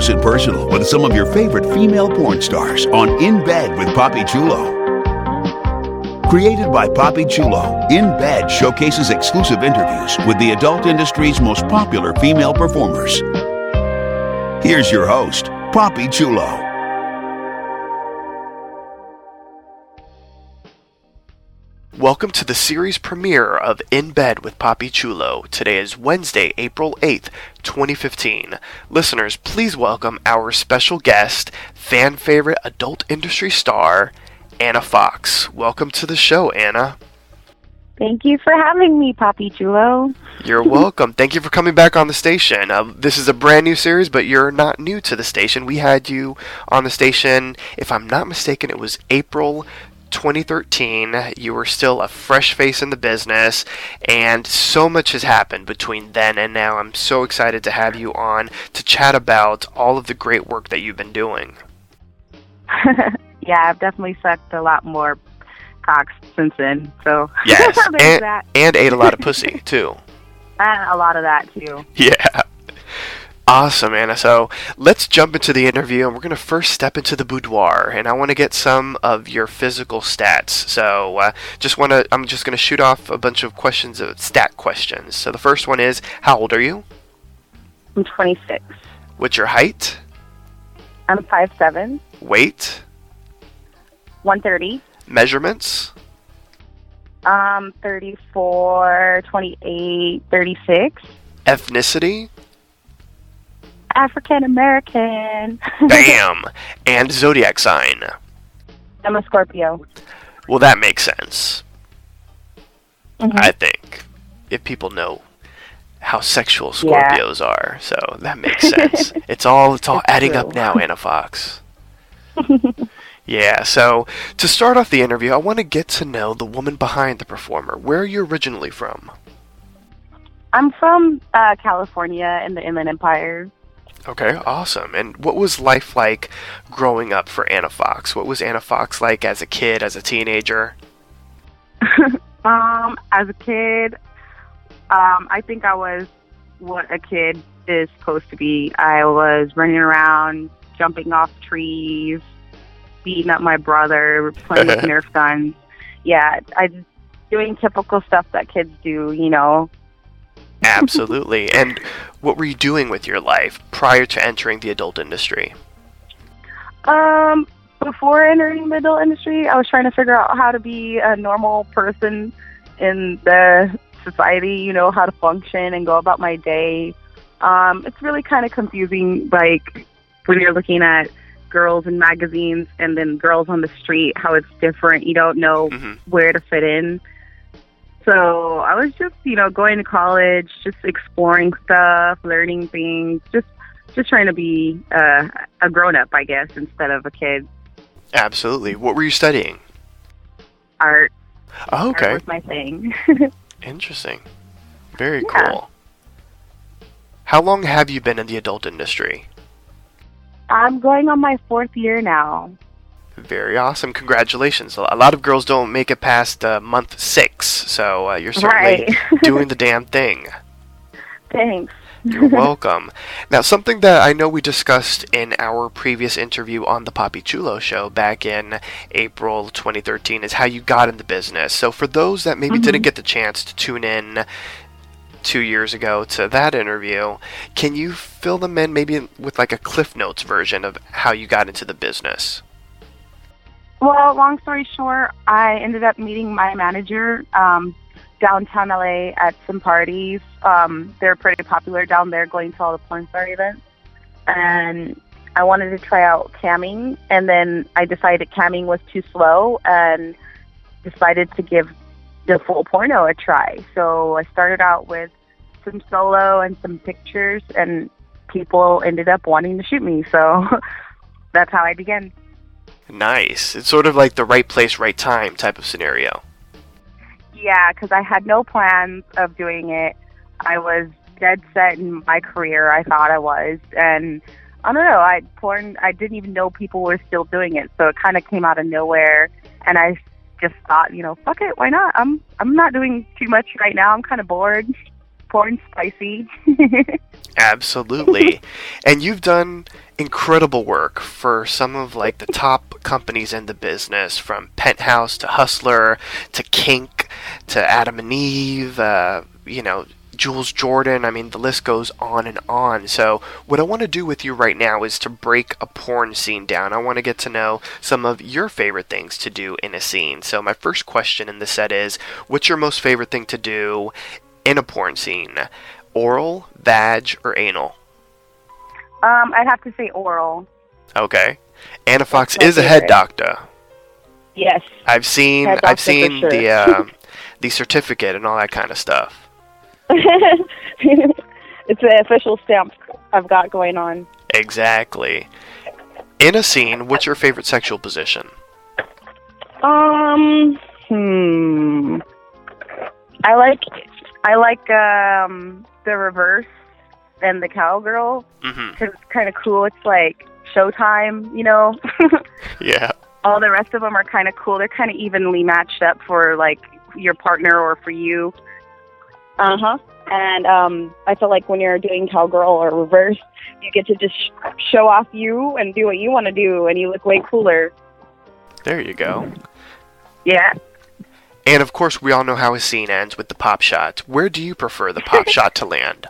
Close and personal with some of your favorite female porn stars on In Bed with Poppy Chulo. Created by Poppy Chulo, In Bed showcases exclusive interviews with the adult industry's most popular female performers. Here's your host, Poppy Chulo. Welcome to the series premiere of In Bed with Poppy Chulo. Today is Wednesday, April 8th, 2015. Listeners, please welcome our special guest, fan favorite adult industry star, Anna Fox. Welcome to the show, Anna. Thank you for having me, Poppy Chulo. You're welcome. Thank you for coming back on the station. Uh, this is a brand new series, but you're not new to the station. We had you on the station, if I'm not mistaken, it was April 2013. You were still a fresh face in the business, and so much has happened between then and now. I'm so excited to have you on to chat about all of the great work that you've been doing. yeah, I've definitely sucked a lot more cocks since then. So Yes, and, and ate a lot of pussy too. And a lot of that too. Yeah. Awesome, Anna. So let's jump into the interview, and we're going to first step into the boudoir, and I want to get some of your physical stats. So uh, just want to, I'm just going to shoot off a bunch of questions, of stat questions. So the first one is, how old are you? I'm 26. What's your height? I'm 5'7", Weight? 130, Measurements? um, 34, 28, 36. Ethnicity? African American. Bam! and zodiac sign. I'm a Scorpio. Well, that makes sense. Mhm. I think if people know how sexual Yeah. Scorpios are, so that makes sense. it's all it's all It's adding true. up now, Anna Fox. yeah. So to start off the interview, I want to get to know the woman behind the performer. Where are you originally from? I'm from uh, California in the Inland Empire. Okay, awesome. And what was life like growing up for Anna Fox? What was Anna Fox like as a kid, as a teenager? Um, as a kid, um, I think I was what a kid is supposed to be. I was running around, jumping off trees, beating up my brother, playing with Nerf guns. Yeah, I doing typical stuff that kids do. You know, Absolutely. and what were you doing with your life prior to entering the adult industry? um, before entering the adult industry, I was trying to figure out how to be a normal person in the society. You know, how to function and go about my day. Um, it's really kind of confusing, like when you're looking at girls in magazines and then girls on the street, how it's different. You don't know hmm where to fit in. So I was just, you know, going to college, just exploring stuff, learning things, just just trying to be uh, a grown up, I guess, instead of a kid. Absolutely. What were you studying? Art, Oh, art okay. was my thing. Interesting. Very Yeah. cool. How long have you been in the adult industry? I'm going on my fourth year now. Very awesome. Congratulations. A lot of girls don't make it past uh, month six, so uh, you're certainly Right. doing the damn thing. Thanks. You're welcome. Now, something that I know we discussed in our previous interview on the Poppy Chulo show back in April 2013 is how you got in the business. So, for those that maybe didn't get the chance to tune in two years ago to that interview, can you fill them in maybe with like a Cliff Notes version of how you got into the business? Well, long story short, I ended up meeting my manager um, downtown LA at some parties. Um, they're pretty popular down there, going to all the porn star events. and I wanted to try out camming, and then I decided camming was too slow, and decided to give the full porno a try. So I started out with some solo and some pictures, and people ended up wanting to shoot me. So that's how I began. Nice. It's sort of like the right place, right time type of scenario. Yeah, because I had no plans of doing it. I was dead set in my career. I thought I was, and I don't know. I porn. I didn't even know people were still doing it, so it kind of came out of nowhere. And I just thought, you know, fuck it, why not? I'm I'm not doing too much right now. I'm kind of bored. Porn spicy. Absolutely. and you've done incredible work for some of like the top companies in the business from Penthouse to Hustler to Kink to Adam and Eve, uh, you know, Jules Jordan. I mean, the list goes on and on. So, what I want to do with you right now is to break a porn scene down. I want to get to know some of your favorite things to do in a scene. So, my first question in the set is What's your most favorite thing to do in a porn scene? Oral, vag, or anal? Um, I'd have to say oral. Okay. Anna Fox is a head doctor. Yes. I've seen I've seen sure. the uh, the certificate and all that kind of stuff. it's the official stamp I've got going on. Exactly. In a scene, what's your favorite sexual position? Um, hmm. I like I like um the reverse and the cowgirl hmm because it's kind of cool. It's like Showtime, you know. Yeah. All the rest of them are kind of cool. They're kind of evenly matched up for like your partner or for you. Uh huh. And um, I feel like when you're doing cowgirl or reverse, you get to just sh- show off you and do what you want to do, and you look way cooler. There you go. Yeah. And of course, we all know how a scene ends with the pop shot. Where do you prefer the pop shot to land?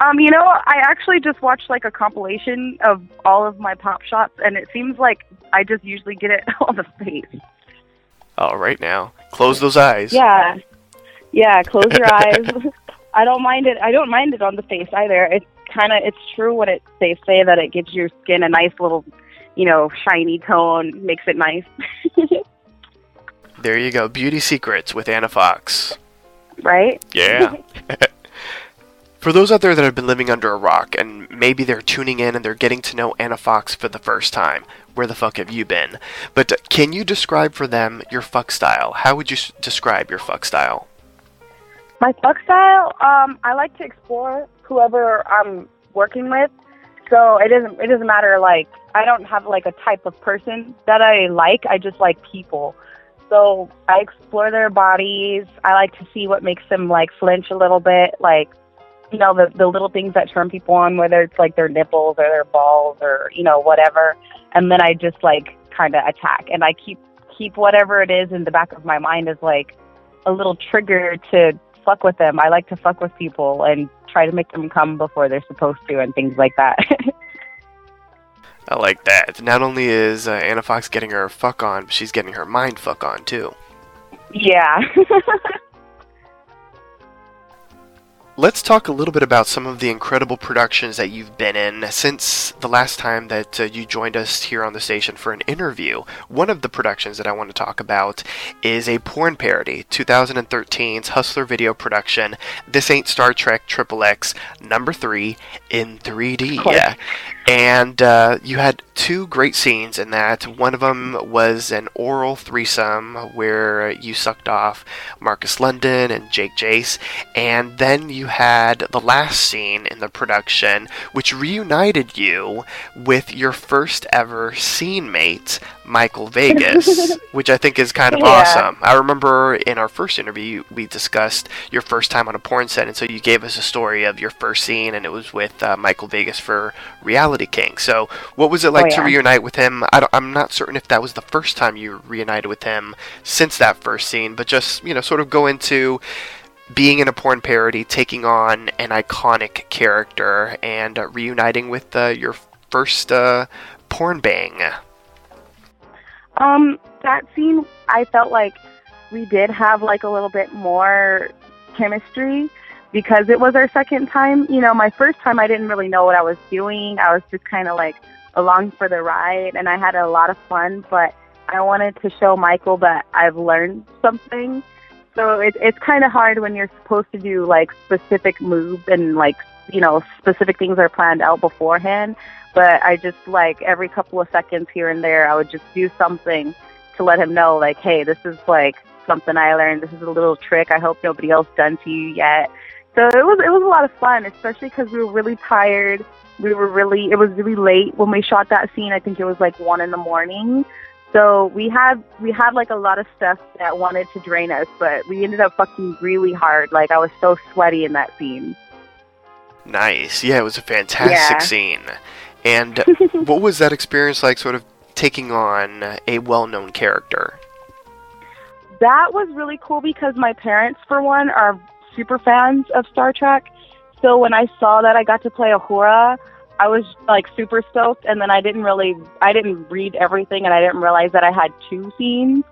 Um, you know, I actually just watched like a compilation of all of my pop shots, and it seems like I just usually get it on the face. All right now, close those eyes. Yeah, yeah. Close your eyes. I don't mind it. I don't mind it on the face either. It's kind of it's true what it they say that it gives your skin a nice little, you know, shiny tone, makes it nice. There you go. Beauty secrets with Anna Fox. right? Yeah. For those out there that have been living under a rock and maybe they're tuning in and they're getting to know Anna Fox for the first time, where the fuck have you been? But can you describe for them your fuck style? How would you s- describe your fuck style? My fuck style, um, I like to explore whoever I'm working with. So it doesn't it doesn't matter like I don't have like a type of person that I like. I just like people. So I explore their bodies. I like to see what makes them like flinch a little bit, like you know, the the little things that turn people on, whether it's like their nipples or their balls or, you know, whatever. And then I just like kinda attack and I keep keep whatever it is in the back of my mind as like a little trigger to fuck with them. I like to fuck with people and try to make them come before they're supposed to and things like that. I like that. Not only is uh, Anna Fox getting her fuck on, but she's getting her mind fuck on too. yeah. Let's talk a little bit about some of the incredible productions that you've been in since the last time that uh, you joined us here on the station for an interview. One of the productions that I want to talk about is a porn parody, 2013's Hustler video production. This ain't Star Trek Triple X number three in 3D. course. Yeah. And uh, you had two great scenes in that. One of them was an oral threesome where you sucked off Marcus London and Jake Jace. And then you had the last scene in the production, which reunited you with your first ever scene mate, Michael Vegas, which I think is kind of Yeah. awesome. I remember in our first interview, we discussed your first time on a porn set, and so you gave us a story of your first scene, and it was with uh, Michael Vegas for Reality King. So, what was it like to Oh, yeah. reunite with him? I I'm not certain if that was the first time you reunited with him since that first scene, but just, you know, sort of go into being in a porn parody, taking on an iconic character, and uh, reuniting with uh, your first uh, porn bang. um, that scene, I felt like we did have like a little bit more chemistry, because it was our second time. You know, my first time I didn't really know what I was doing. I was just kind of like along for the ride, and I had a lot of fun. But I wanted to show Michael that I've learned something. So it, it's kind of hard when you're supposed to do like specific moves and like you know specific things are planned out beforehand. But I just like every couple of seconds here and there, I would just do something to let him know, like, hey, this is like something I learned. This is a little trick. I hope nobody else done to you yet. So it was it was a lot of fun, especially because we were really tired. We were really it was really late when we shot that scene. I think it was like one in the morning. So we had we had like a lot of stuff that wanted to drain us, but we ended up fucking really hard. Like I was so sweaty in that scene. Nice. Yeah, it was a fantastic Yeah. scene. And what was that experience like, sort of taking on a well known character? that was really cool because my parents, for one, are super fans of Star Trek. So when I saw that I got to play Uhura, I was like super stoked. And then I didn't really, I didn't read everything, and I didn't realize that I had two scenes.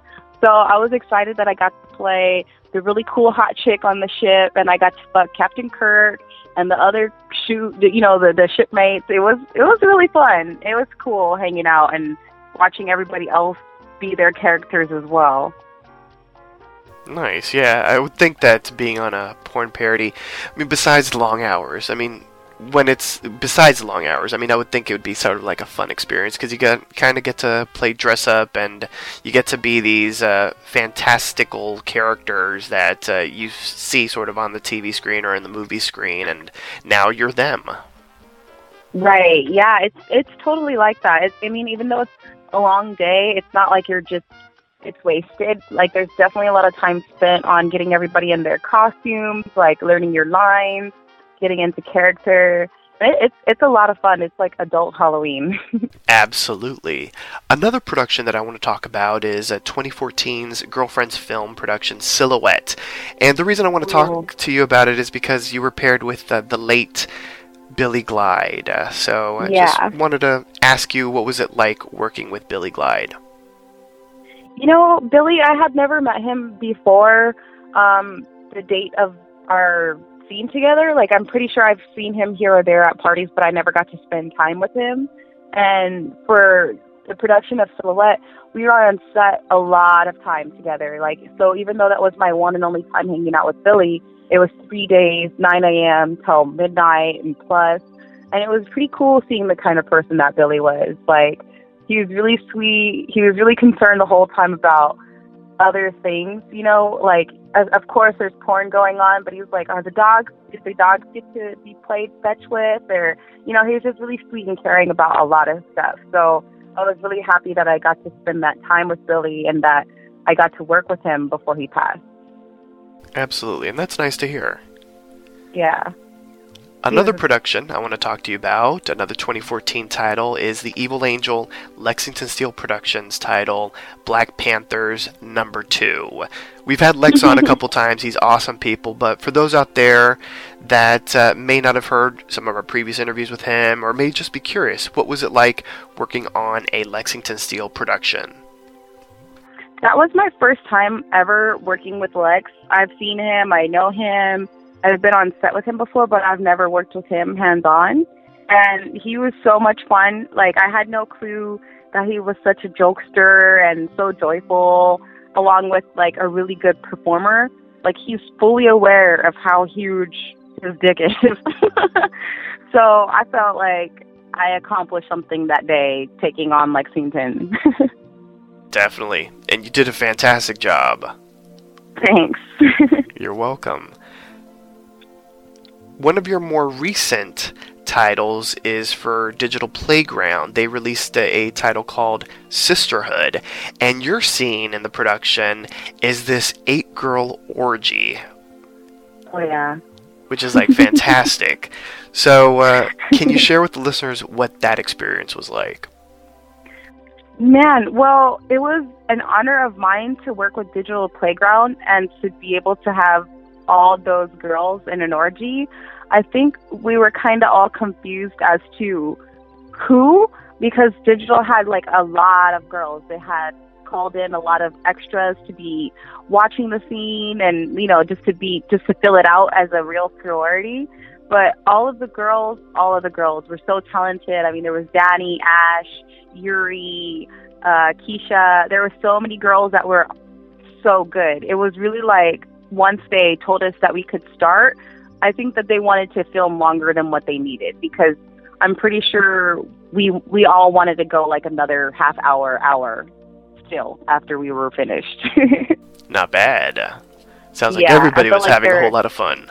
So I was excited that I got to play the really cool hot chick on the ship, and I got to fuck Captain Kirk and the other shoot, you know, the the shipmates. It was it was really fun. It was cool hanging out and watching everybody else be their characters as well. Nice, yeah. I would think that being on a porn parody, I mean, besides long hours, I mean, when it's besides long hours, I mean, I would think it would be sort of like a fun experience because you get kind of get to play dress up and you get to be these uh, fantastical characters that uh, you see sort of on the TV screen or in the movie screen, and now you're them. Right. Yeah. It's it's totally like that. It's, I mean, even though it's a long day, it's not like you're just it's wasted. Like there's definitely a lot of time spent on getting everybody in their costumes, like learning your lines, getting into character. It, it's it's a lot of fun. It's like adult Halloween. Absolutely. Another production that I want to talk about is uh, 2014's Girlfriend's film production Silhouette. And the reason I want to talk Cool. to you about it is because you were paired with uh, the late Billy Glide. Uh, so I Yeah. just wanted to ask you what was it like working with Billy Glide? You know, Billy, I had never met him before um, the date of our scene together. Like, I'm pretty sure I've seen him here or there at parties, but I never got to spend time with him. And for the production of Silhouette, we were on set a lot of time together. Like, so even though that was my one and only time hanging out with Billy, it was three days, 9 a.m. till midnight and plus. And it was pretty cool seeing the kind of person that Billy was. Like, he was really sweet. He was really concerned the whole time about other things, you know, like of, course there's porn going on, but he was like, are the dogs, did the dogs get to be played fetch with, or you know, he was just really sweet and caring about a lot of stuff. So I was really happy that I got to spend that time with Billy and that I got to work with him before he passed. Absolutely, and that's nice to hear. Yeah. Another Yeah. production I want to talk to you about, another 2014 title, is the Evil Angel Lexington Steel Productions title, Black Panthers Number 2. We've had Lex on a couple times, he's awesome people, but for those out there that uh, may not have heard some of our previous interviews with him, or may just be curious, what was it like working on a Lexington Steel production? That was my first time ever working with Lex. I've seen him, I know him. I've been on set with him before, but I've never worked with him hands on. And he was so much fun. Like I had no clue that he was such a jokester and so joyful, along with like a really good performer. Like he's fully aware of how huge his dick is. so I felt like I accomplished something that day taking on Lexington. Definitely, and you did a fantastic job. Thanks. You're welcome. One of your more recent titles is for Digital Playground. They released a, a title called Sisterhood, and your scene in the production is this eight girl orgy, oh yeah. which is like fantastic. So, uh, can you share with the listeners what that experience was like? Man, well, it was an honor of mine to work with Digital Playground and to be able to have all those girls in an orgy. I think we were kind of all confused as to who, because Digital had like a lot of girls. They had called in a lot of extras to be watching the scene and you know just to be just to fill it out as a real sorority. But all of the girls, all of the girls were so talented. I mean, there was Danny, Ash, Yuri, uh, Keisha. There were so many girls that were so good. It was really like once they told us that we could start, I think that they wanted to film longer than what they needed because I'm pretty sure we we all wanted to go like another half hour, hour still after we were finished. Not bad. Sounds like Yeah, everybody was like having a whole lot of fun.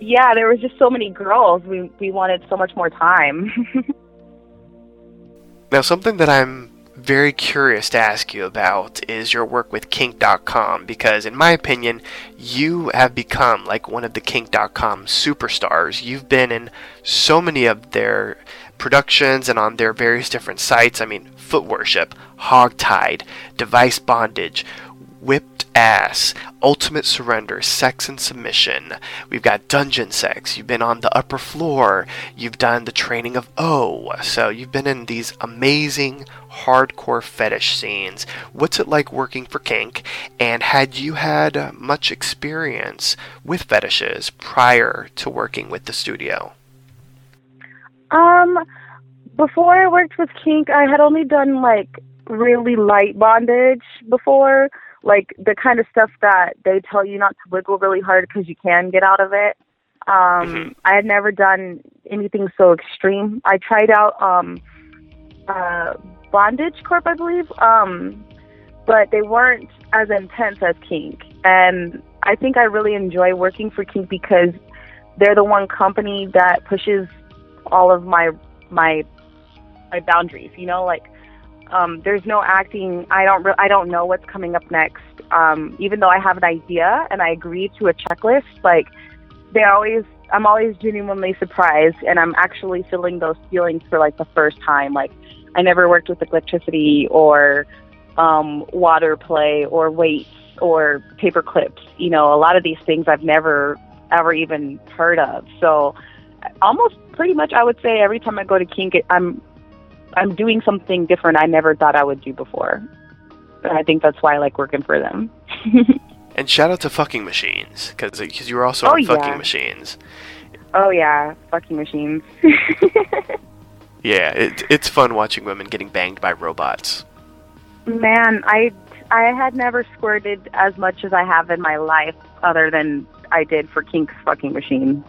yeah, there was just so many girls. We we wanted so much more time. Now, something that I'm very curious to ask you about is your work with Kink.com because, in my opinion, you have become like one of the Kink.com superstars. You've been in so many of their productions and on their various different sites. I mean, Foot Worship, Hogtied, Device Bondage, Whipped Ass, Ultimate Surrender, Sex and Submission. We've got Dungeon Sex. You've been on the upper floor. You've done the training of O. So you've been in these amazing hardcore fetish scenes. What's it like working for Kink? And had you had much experience with fetishes prior to working with the studio? Um, before I worked with Kink, I had only done like really light bondage before, like the kind of stuff that they tell you not to wiggle really hard because you can get out of it. Um, Mhm. I had never done anything so extreme. I tried out um, uh, Bondage Corp, I believe, um, but they weren't as intense as Kink. And I think I really enjoy working for Kink because they're the one company that pushes all of my my my boundaries. You know, like um, there's no acting. I don't re- I don't know what's coming up next. Um, even though I have an idea and I agree to a checklist, like they always I'm always genuinely surprised, and I'm actually feeling those feelings for like the first time. Like I never worked with electricity or um, water play or weights or paper clips. You know, a lot of these things I've never ever even heard of. So almost pretty much I would say every time I go to Kink, I'm I'm doing something different I never thought I would do before. And I think that's why I like working for them. And shout out to Fucking Machines because uh, you were also Oh, on Fucking. Machines. oh yeah, fucking machines. Yeah, it, it's fun watching women getting banged by robots. Man, I I had never squirted as much as I have in my life, other than I did for Kink's fucking machine.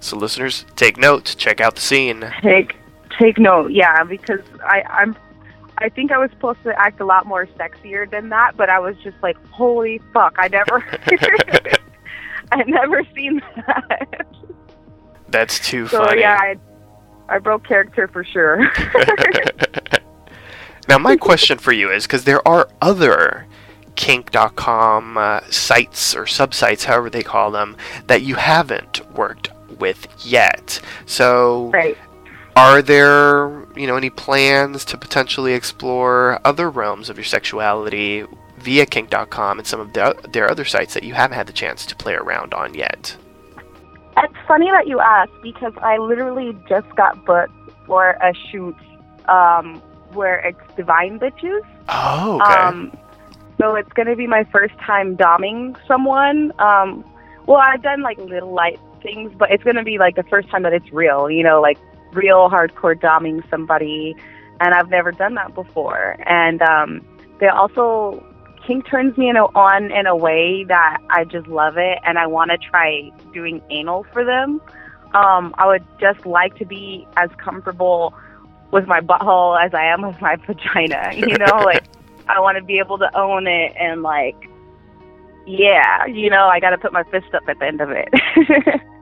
So, listeners, take note. Check out the scene. Take take note, yeah, because I I'm I think I was supposed to act a lot more sexier than that, but I was just like, holy fuck, I never I never seen that. That's too So funny. yeah, I I broke character for sure. now, my question for you is because there are other kink.com uh, sites or subsites, however they call them, that you haven't worked with yet. So, right. Are there, you know, any plans to potentially explore other realms of your sexuality via kink.com and some of their, their other sites that you haven't had the chance to play around on yet? It's funny that you ask because I literally just got booked for a shoot um, where it's Divine Bitches. Oh, okay. Um, so it's going to be my first time doming someone. Um, well, I've done like little light things, but it's going to be like the first time that it's real, you know, like real hardcore doming somebody. And I've never done that before. And um, they also, Kink turns me in a, on in a way that I just love it. And I want to try doing anal for them. Um, I would just like to be as comfortable with my butthole as I am with my vagina, you know, like. I want to be able to own it and like, yeah, you know, I got to put my fist up at the end of it.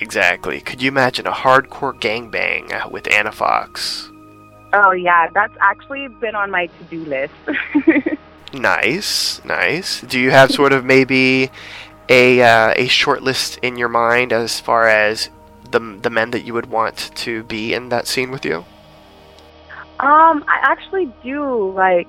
exactly. Could you imagine a hardcore gangbang with Anna Fox? oh yeah, that's actually been on my to-do list. Nice, nice. Do you have sort of maybe a uh, a short list in your mind as far as the the men that you would want to be in that scene with you? um, I actually do like.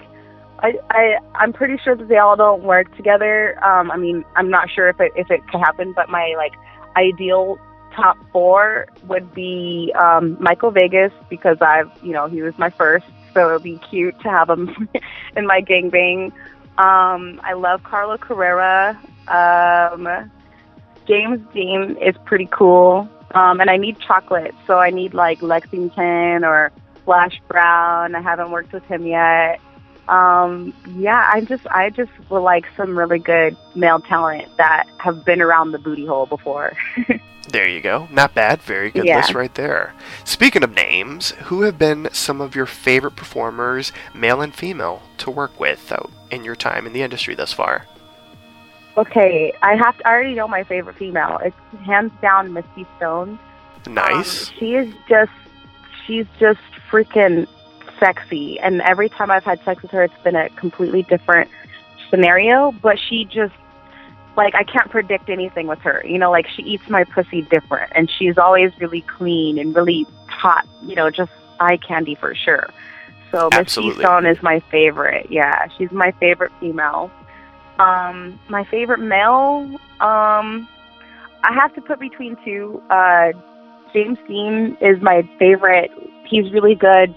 I, I I'm pretty sure that they all don't work together. Um, I mean, I'm not sure if it if it could happen, but my like ideal top four would be um, Michael Vegas because I've you know he was my first. so it'd be cute to have him in my gangbang. Um, I love Karlo Karrera. Um, James Dean is pretty cool. Um, and I need chocolate, so I need like Lexington or Flash Brown. I haven't worked with him yet. Um, yeah, I just I just would like some really good male talent that have been around the booty hole before. There you go. Not bad. Very good Yeah. list right there. Speaking of names, who have been some of your favorite performers, male and female, to work with in your time in the industry thus far? okay, I have to, I already know my favorite female. It's hands down Misty Stone. Nice. Um, she is just, she's just freaking sexy. And every time I've had sex with her, it's been a completely different scenario. But she just, like, I can't predict anything with her. You know, like, she eats my pussy different. And she's always really clean and really hot, you know, just eye candy for sure. So Absolutely. Stone is my favorite. Yeah, she's my favorite female. Um, my favorite male, um, I have to put between two. Uh, James Dean is my favorite. He's really good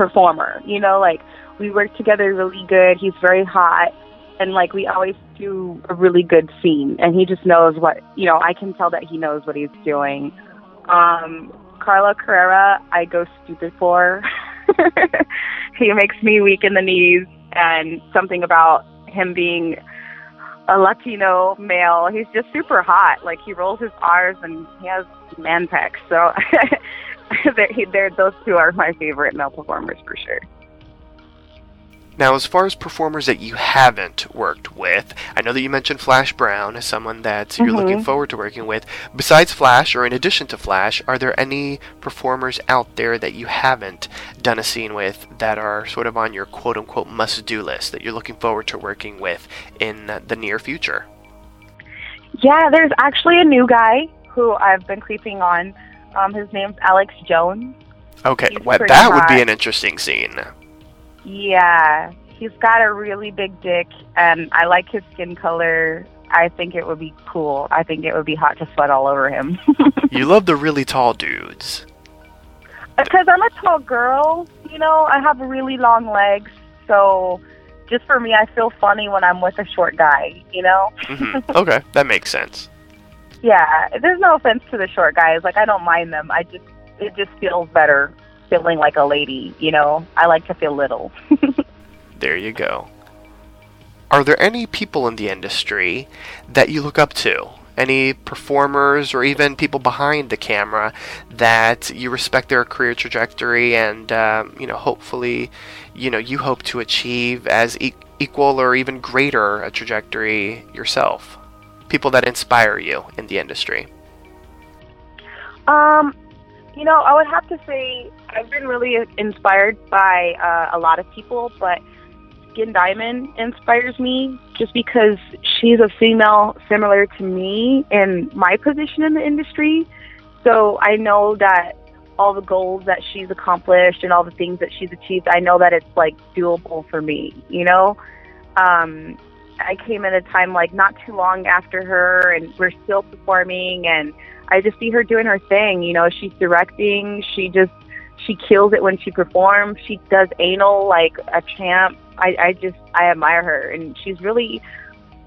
performer. You know, like we work together really good. He's very hot, and like we always do a really good scene. And he just knows what you know. I can tell that he knows what he's doing. Um, Karlo Karrera, I go stupid for. he makes me weak in the knees, and something about him being a Latino male. He's just super hot. Like he rolls his R's and he has man pecs. So they're, they're, those two are my favorite male performers for sure. Now, as far as performers that you haven't worked with, I know that you mentioned Flash Brown as someone that you're looking Mhm. forward to working with. Besides Flash, or in addition to Flash, are there any performers out there that you haven't done a scene with that are sort of on your quote unquote must do list that you're looking forward to working with in the near future? Yeah, there's actually a new guy who I've been creeping on. Um, his name's Alex Jones. Okay, well, that would be an interesting scene. Yeah, he's got a really big dick, and I like his skin color. I think it would be cool. I think it would be hot to sweat all over him. you love the really tall dudes. Because I'm a tall girl, you know, I have really long legs, so just for me, I feel funny when I'm with a short guy, you know? hmm okay, that makes sense. Yeah, there's no offense to the short guys. Like, I don't mind them. I just, it just feels better feeling like a lady, you know? I like to feel little. There you go. Are there any people in the industry that you look up to? Any performers or even people behind the camera that you respect their career trajectory and, um, you know, hopefully, you know, you hope to achieve as e- equal or even greater a trajectory yourself? People that inspire you in the industry. Um, you know, I would have to say I've been really inspired by uh, a lot of people, but Skin Diamond inspires me just because she's a female similar to me in my position in the industry. So I know that all the goals that she's accomplished and all the things that she's achieved, I know that it's like doable for me, you know? Um, I came in a time like not too long after her and we're still performing and I just see her doing her thing. You know, she's directing. She just she kills it when she performs. She does anal like a champ. I, I just I admire her, and she's really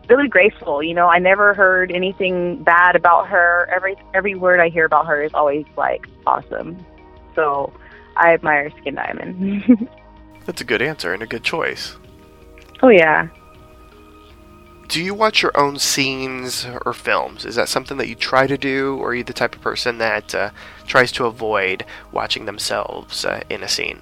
really graceful. You know, I never heard anything bad about her. Every every word I hear about her is always like awesome. So I admire Skin Diamond. That's a good answer and a good choice. oh yeah. Do you watch your own scenes or films? Is that something that you try to do, or are you the type of person that uh, tries to avoid watching themselves uh, in a scene?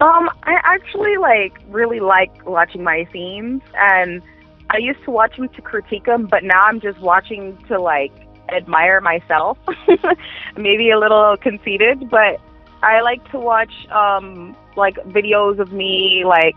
Um, I actually like really like watching my scenes, and I used to watch them to critique them, but now I'm just watching to like admire myself. Maybe a little conceited, but I like to watch um like videos of me like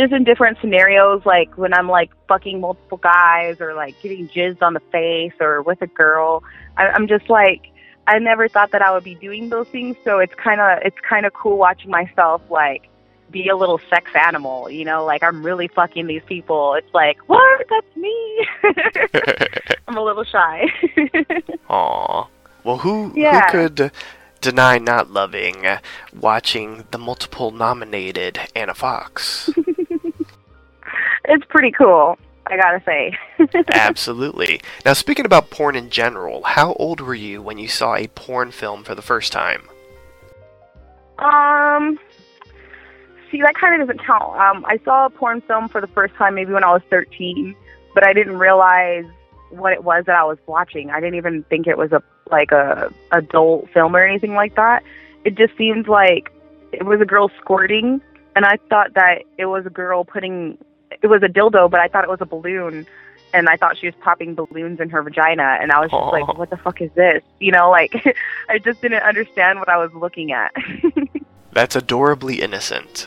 just in different scenarios, like when I'm like fucking multiple guys or like getting jizzed on the face or with a girl. I, I'm just like I never thought that I would be doing those things, so it's kind of it's kind of cool watching myself like be a little sex animal, you know, like I'm really fucking these people. It's like, what? That's me. I'm a little shy. Aw. Well, who Yeah. who could deny not loving watching the multiple nominated Anna Fox. it's pretty cool. I gotta say. Absolutely. Now, speaking about porn in general, how old were you when you saw a porn film for the first time? Um, see, that kind of doesn't count. Um, I saw a porn film for the first time maybe when I was 13, but I didn't realize what it was that I was watching. I didn't even think it was a like a adult film or anything like that. It just seemed like it was a girl squirting, and I thought that it was a girl putting it was a dildo, but I thought it was a balloon. And I thought she was popping balloons in her vagina, and I was just like, oh. "What the fuck is this?" You know, like I just didn't understand what I was looking at. That's adorably innocent.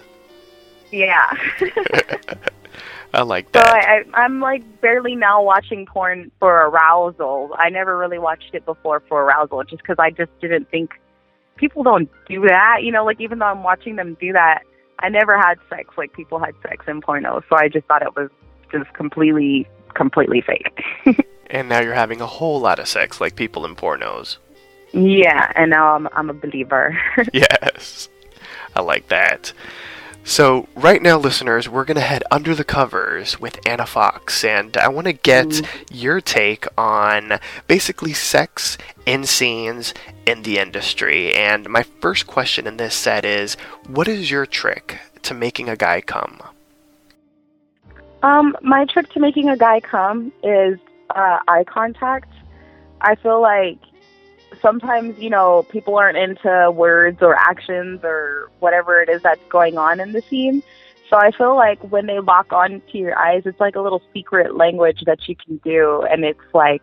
Yeah. I like So that. I, I, I'm like barely now watching porn for arousal. I never really watched it before for arousal, just because I just didn't think people don't do that. You know, like even though I'm watching them do that, I never had sex like people had sex in porno. So I just thought it was just completely, completely fake. and now you're having a whole lot of sex like people in pornos. yeah, and now I'm I'm a believer. yes. I like that. So, right now, listeners, we're going to head under the covers with Anna Fox, and I want to get your take on basically sex in scenes in the industry. And my first question in this set is what is your trick to making a guy come? Um, my trick to making a guy come is uh, eye contact. I feel like sometimes, you know, people aren't into words or actions or whatever it is that's going on in the scene. So I feel like when they lock on to your eyes, it's like a little secret language that you can do. And it's like,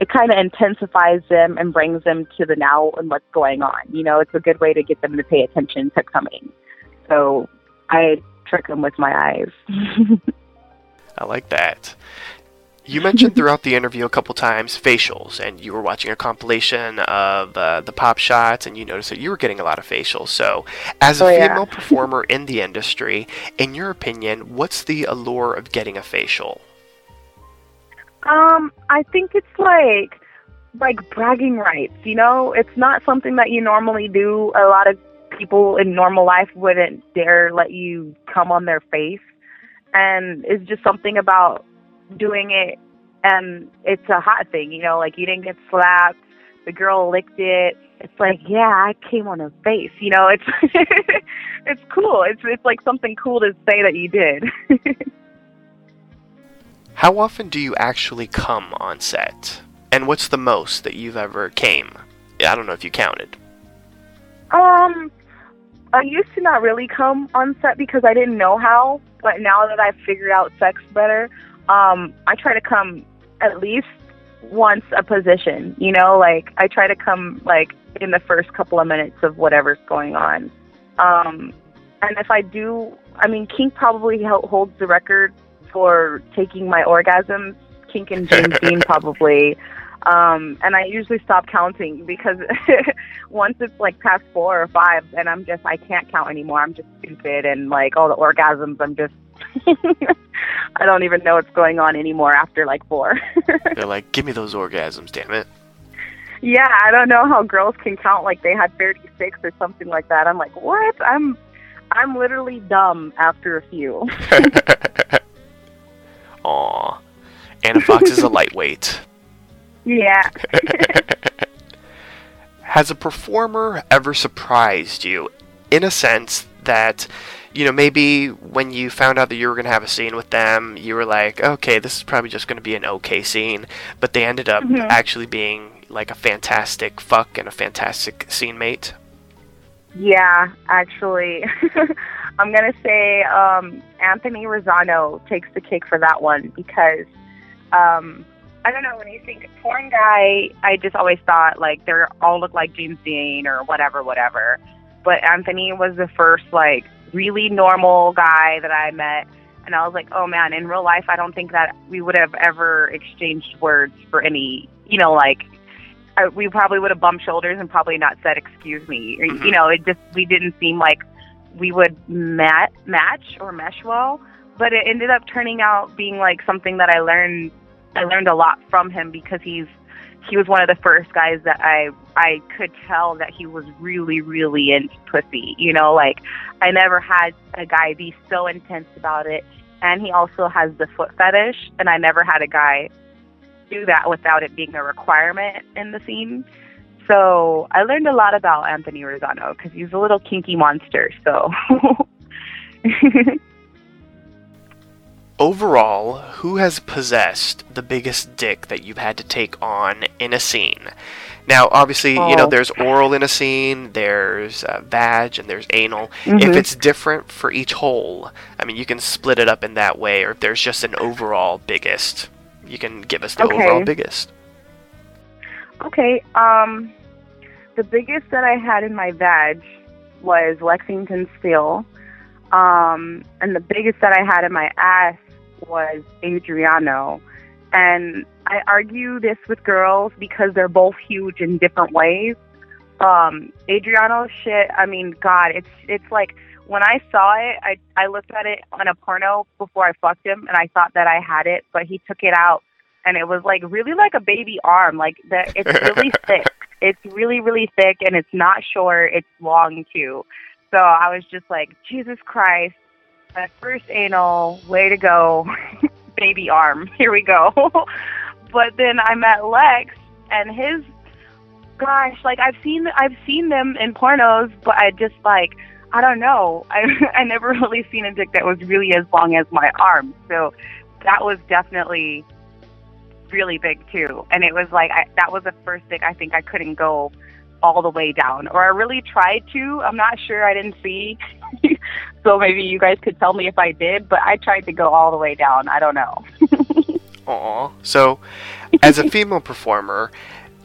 it kind of intensifies them and brings them to the now and what's going on. You know, it's a good way to get them to pay attention to coming. So I trick them with my eyes. I like that. You mentioned throughout the interview a couple times facials, and you were watching a compilation of uh, the pop shots, and you noticed that you were getting a lot of facials. So, as a Oh, yeah. female performer in the industry, in your opinion, what's the allure of getting a facial? Um, I think it's like like bragging rights, you know? It's not something that you normally do. A lot of people in normal life wouldn't dare let you come on their face. And it's just something about doing it and it's a hot thing, you know, like you didn't get slapped, the girl licked it. It's like, yeah, I came on her face, you know, it's it's cool. It's it's like something cool to say that you did. How often do you actually come on set? And what's the most that you've ever came? I don't know if you counted. Um, I used to not really come on set because I didn't know how, but now that I've figured out sex better, um, I try to come at least once a position. You know, like I try to come like in the first couple of minutes of whatever's going on. Um, and if I do, I mean, Kink probably holds the record for taking my orgasms. Kink and James Dean probably. Um, and I usually stop counting because once it's like past four or five, and I'm just I can't count anymore. I'm just stupid and like all the orgasms. I'm just I don't even know what's going on anymore after like four. They're like, give me those orgasms, damn it. yeah, I don't know how girls can count like they had 36 or something like that. I'm like, what? I'm I'm literally dumb after a few. Aw. Anna Fox is a lightweight. yeah. Has a performer ever surprised you in a sense that, you know, maybe when you found out that you were going to have a scene with them, you were like, okay, this is probably just going to be an okay scene, but they ended up Mhm. actually being like a fantastic fuck and a fantastic scene mate? Yeah, actually, I'm gonna say um, Anthony Rosano takes the cake for that one because um, I don't know when you think porn guy, I just always thought like they all look like James Dean or whatever, whatever. But Anthony was the first like really normal guy that I met, and I was like, oh man, in real life, I don't think that we would have ever exchanged words for any, you know, like I, we probably would have bumped shoulders and probably not said excuse me. Or, Mhm. You know, it just we didn't seem like we would mat- match or mesh well. But it ended up turning out being like something that I learned. I learned a lot from him because he's he was one of the first guys that I I could tell that he was really really into pussy. You know, like I never had a guy be so intense about it. And he also has the foot fetish, and I never had a guy do that without it being a requirement in the scene. So I learned a lot about Anthony Rosano because he's a little kinky monster. So Overall, who has possessed the biggest dick that you've had to take on in a scene? Now, obviously, you know, Oh. there's oral in a scene, there's uh, vag, and there's anal. If Mhm. it's different for each hole, I mean, you can split it up in that way, or if there's just an overall biggest, you can give us the Okay. overall biggest. Okay. Um, the biggest that I had in my vag was Lexington Steele. Um, and the biggest that I had in my ass was Adriano. And I argue this with girls because they're both huge in different ways. Um, Adriano's shit, I mean, God, it's it's like when I saw it, I I looked at it on a porno before I fucked him, and I thought that I had it, but he took it out, and it was like really like a baby arm, like that. It's really thick. It's really really thick, and it's not short. It's long too. So I was just like, Jesus Christ, my first anal, way to go, baby arm. Here we go. but then I met Lex, and his gosh, like I've seen I've seen them in pornos, but I just like I don't know. I I never really seen a dick that was really as long as my arm. So that was definitely really big too. And it was like I, that was the first dick I think I couldn't go all the way down, or I really tried to. I'm not sure. I didn't see. so maybe you guys could tell me if I did, but I tried to go all the way down. I don't know. Aw. So, as a female performer,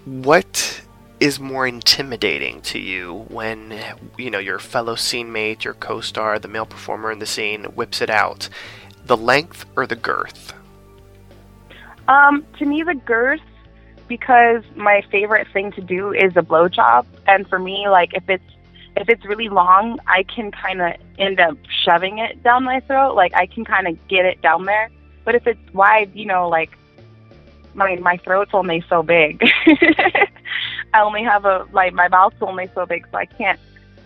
what is more intimidating to you when you know your fellow scene mate, your co-star, the male performer in the scene whips it out? The length or the girth? Um, to me, the girth, because my favorite thing to do is a blowjob, and for me, like if it's if it's really long, I can kind of end up shoving it down my throat. Like I can kind of get it down there. But if it's wide, you know, like my my throat's only so big. I only have a like my mouth's only so big, so I can't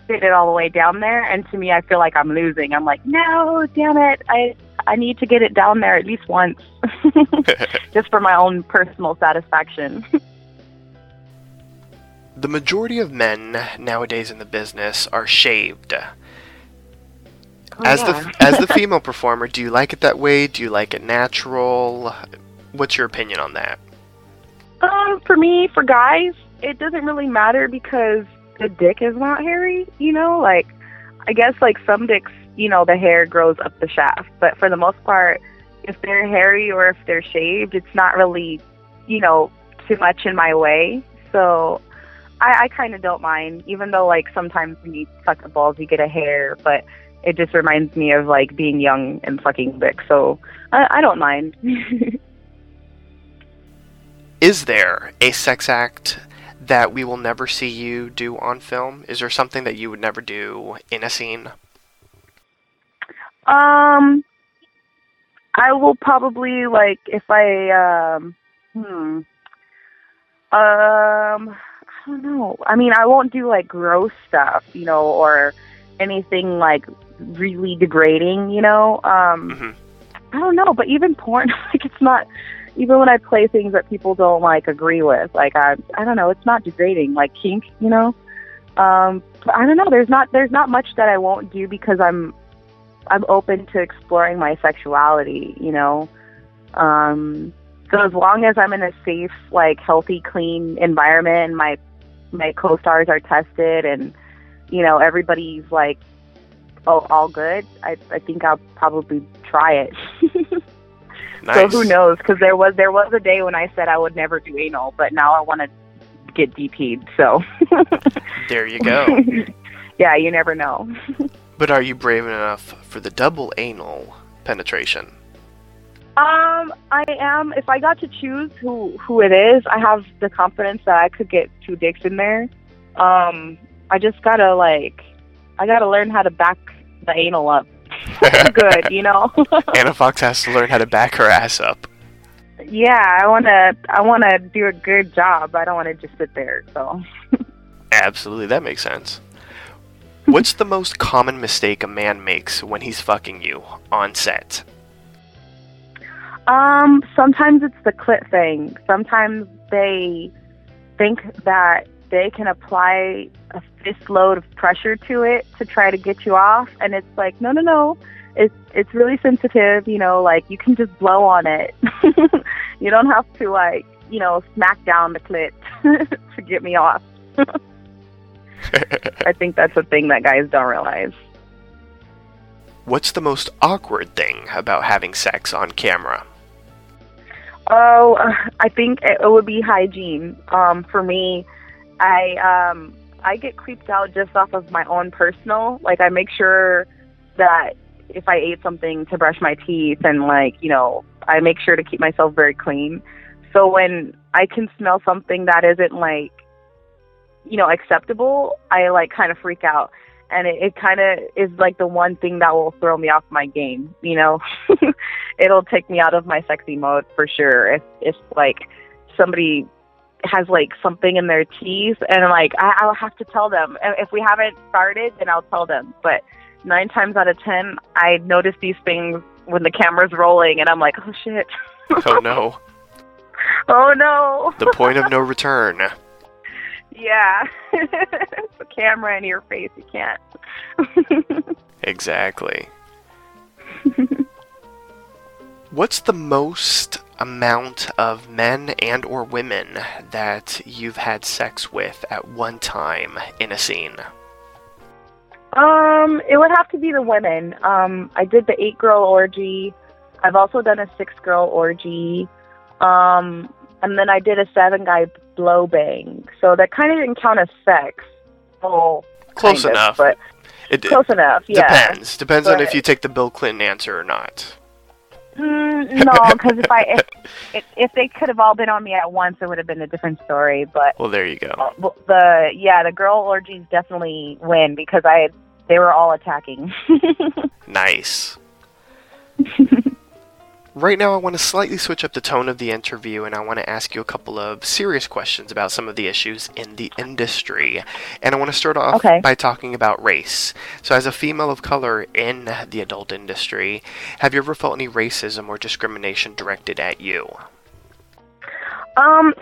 fit it all the way down there. And to me, I feel like I'm losing. I'm like, no, damn it, I I need to get it down there at least once, just for my own personal satisfaction. The majority of men nowadays in the business are shaved. as the as the female performer, do you like it that way? Do you like it natural? What's your opinion on that? Um, for me, for guys, it doesn't really matter because the dick is not hairy. You know, like I guess like some dicks, you know, the hair grows up the shaft, but for the most part, if they're hairy or if they're shaved, it's not really, you know, too much in my way. So I, I kind of don't mind, even though like sometimes when you suck the balls, you get a hair, but it just reminds me of like being young and sucking dick. So I, I don't mind. Is there a sex act that we will never see you do on film? Is there something that you would never do in a scene? Um, I will probably like if I um, hmm, um, I don't know. I mean, I won't do like gross stuff, you know, or anything like really degrading, you know. Um, hmm I don't know, but even porn, like it's not. Even when I play things that people don't like agree with, like I, I don't know, it's not degrading, like kink, you know. Um, but I don't know. There's not, there's not much that I won't do because I'm, I'm open to exploring my sexuality, you know. Um, so as long as I'm in a safe, like healthy, clean environment, and my, my co-stars are tested, and you know everybody's like, oh, all good. I, I think I'll probably try it. Nice. So who knows? Because there was there was a day when I said I would never do anal, but now I want to get DP'd. So There you go. yeah, you never know. but are you brave enough for the double anal penetration? Um, I am. If I got to choose who who it is, I have the confidence that I could get two dicks in there. Um, I just gotta like, I gotta learn how to back the anal up good, you know. Anna Fox has to learn how to back her ass up. yeah, I want to I want to do a good job. I don't want to just sit there. So Absolutely, that makes sense. What's the most common mistake a man makes when he's fucking you on set? Um, sometimes it's the clit thing. Sometimes they think that they can apply a fist load of pressure to it to try to get you off, and it's like, no, no, no. It's it's really sensitive. You know, like you can just blow on it. you don't have to like you know smack down the clit to get me off. I think that's a thing that guys don't realize. What's the most awkward thing about having sex on camera? Oh, I think it would be hygiene. Um, for me, I um, I get creeped out just off of my own personal. Like I make sure that if I ate something to brush my teeth and like you know I make sure to keep myself very clean. So when I can smell something that isn't like you know acceptable, I like kind of freak out and it, it kind of is like the one thing that will throw me off my game. You know, it'll take me out of my sexy mode for sure. If if like somebody has like something in their teeth, and like I, I'll have to tell them. If we haven't started, then I'll tell them. But nine times out of ten, I notice these things when the camera's rolling, and I'm like, oh shit. oh no. Oh no. the point of no return. Yeah. it's a camera in your face. You can't. exactly. What's the most amount of men and or women that you've had sex with at one time in a scene? Um, it would have to be the women. Um, I did the eight girl orgy. I've also done a six girl orgy. Um, and then I did a seven guy blow bang. So that kind of didn't count as sex. Well, close of, enough. but it close enough. Yeah. Depends. Depends but, on if you take the Bill Clinton answer or not. Mm, no, because if I if, if, if they could have all been on me at once, it would have been a different story. But well, there you go. Uh, the yeah, the girl orgies definitely win because I they were all attacking. nice. Right now, I want to slightly switch up the tone of the interview and I want to ask you a couple of serious questions about some of the issues in the industry. And I want to start off okay. by talking about race. So, as a female of color in the adult industry, have you ever felt any racism or discrimination directed at you? Um,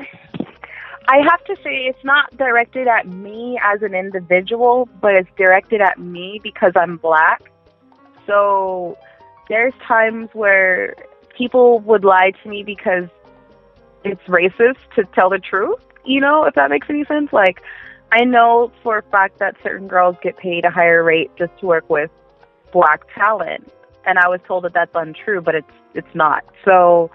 I have to say it's not directed at me as an individual, but it's directed at me because I'm black. So, there's times where people would lie to me because it's racist to tell the truth, you know, if that makes any sense. Like, I know for a fact that certain girls get paid a higher rate just to work with black talent. And I was told that that's untrue, but it's it's not. So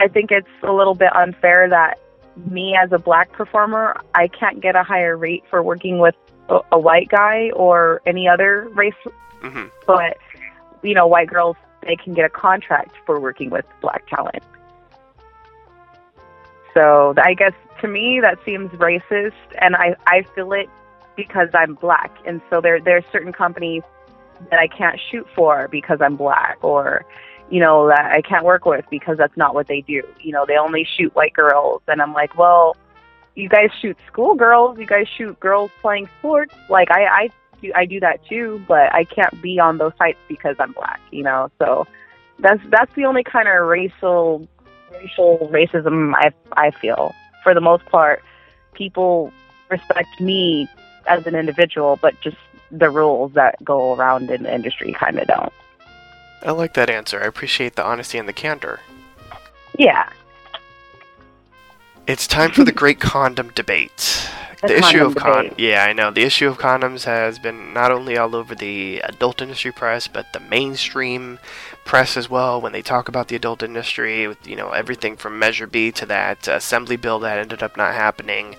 I think it's a little bit unfair that me as a black performer, I can't get a higher rate for working with a, a white guy or any other race. Mm-hmm. But you know, white girls they can get a contract for working with black talent. So I guess to me that seems racist, and I I feel it because I'm black, and so there there are certain companies that I can't shoot for because I'm black, or you know that I can't work with because that's not what they do. You know they only shoot white girls, and I'm like, well, you guys shoot schoolgirls, you guys shoot girls playing sports. Like I I do I do that too, but I can't be on those sites because I'm black, you know. So that's that's the only kind of racial racial racism I I feel. For the most part, people respect me as an individual, but just the rules that go around in the industry kind of don't. I like that answer. I appreciate the honesty and the candor. Yeah. It's time for the great condom debate. The issue of con yeah i know. The issue of condoms has been not only all over the adult industry press but the mainstream press as well. When they talk about the adult industry with you know everything from measure b to that assembly bill that ended up not happening.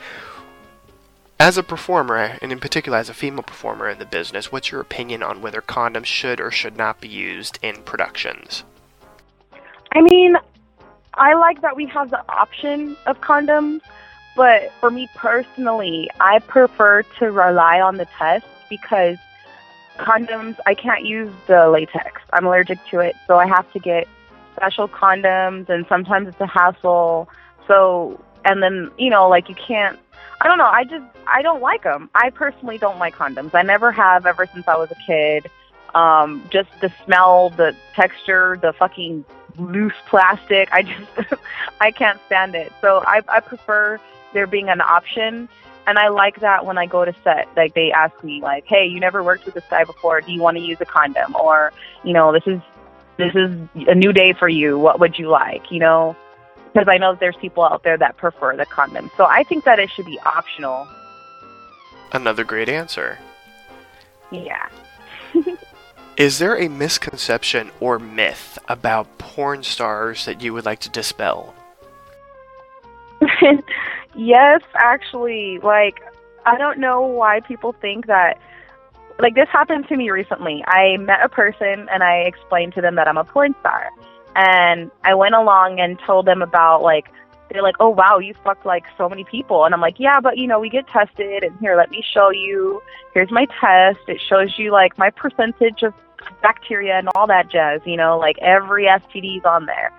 As a performer and in particular as a female performer in the business what's your opinion on whether condoms should or should not be used in productions? I mean i like that we have the option of condoms but for me personally, I prefer to rely on the test because condoms, I can't use the latex. I'm allergic to it, so I have to get special condoms, and sometimes it's a hassle. So, and then you know, like you can't. I don't know. I just I don't like them. I personally don't like condoms. I never have ever since I was a kid. Um, just the smell, the texture, the fucking loose plastic. I just I can't stand it. So I I prefer there being an option and I like that when I go to set, like they ask me like, "Hey, you never worked with this guy before. Do you want to use a condom?" Or, you know, this is this is a new day for you. What would you like? You know, because I know there's people out there that prefer the condom. So I think that it should be optional. Another great answer. Yeah. Is there a misconception or myth about porn stars that you would like to dispel? yes, actually. Like, I don't know why people think that. Like, this happened to me recently. I met a person and I explained to them that I'm a porn star. And I went along and told them about, like, they're like, oh, wow, you fucked, like, so many people. And I'm like, yeah, but, you know, we get tested. And here, let me show you. Here's my test. It shows you, like, my percentage of bacteria and all that jazz, you know, like, every STD's on there.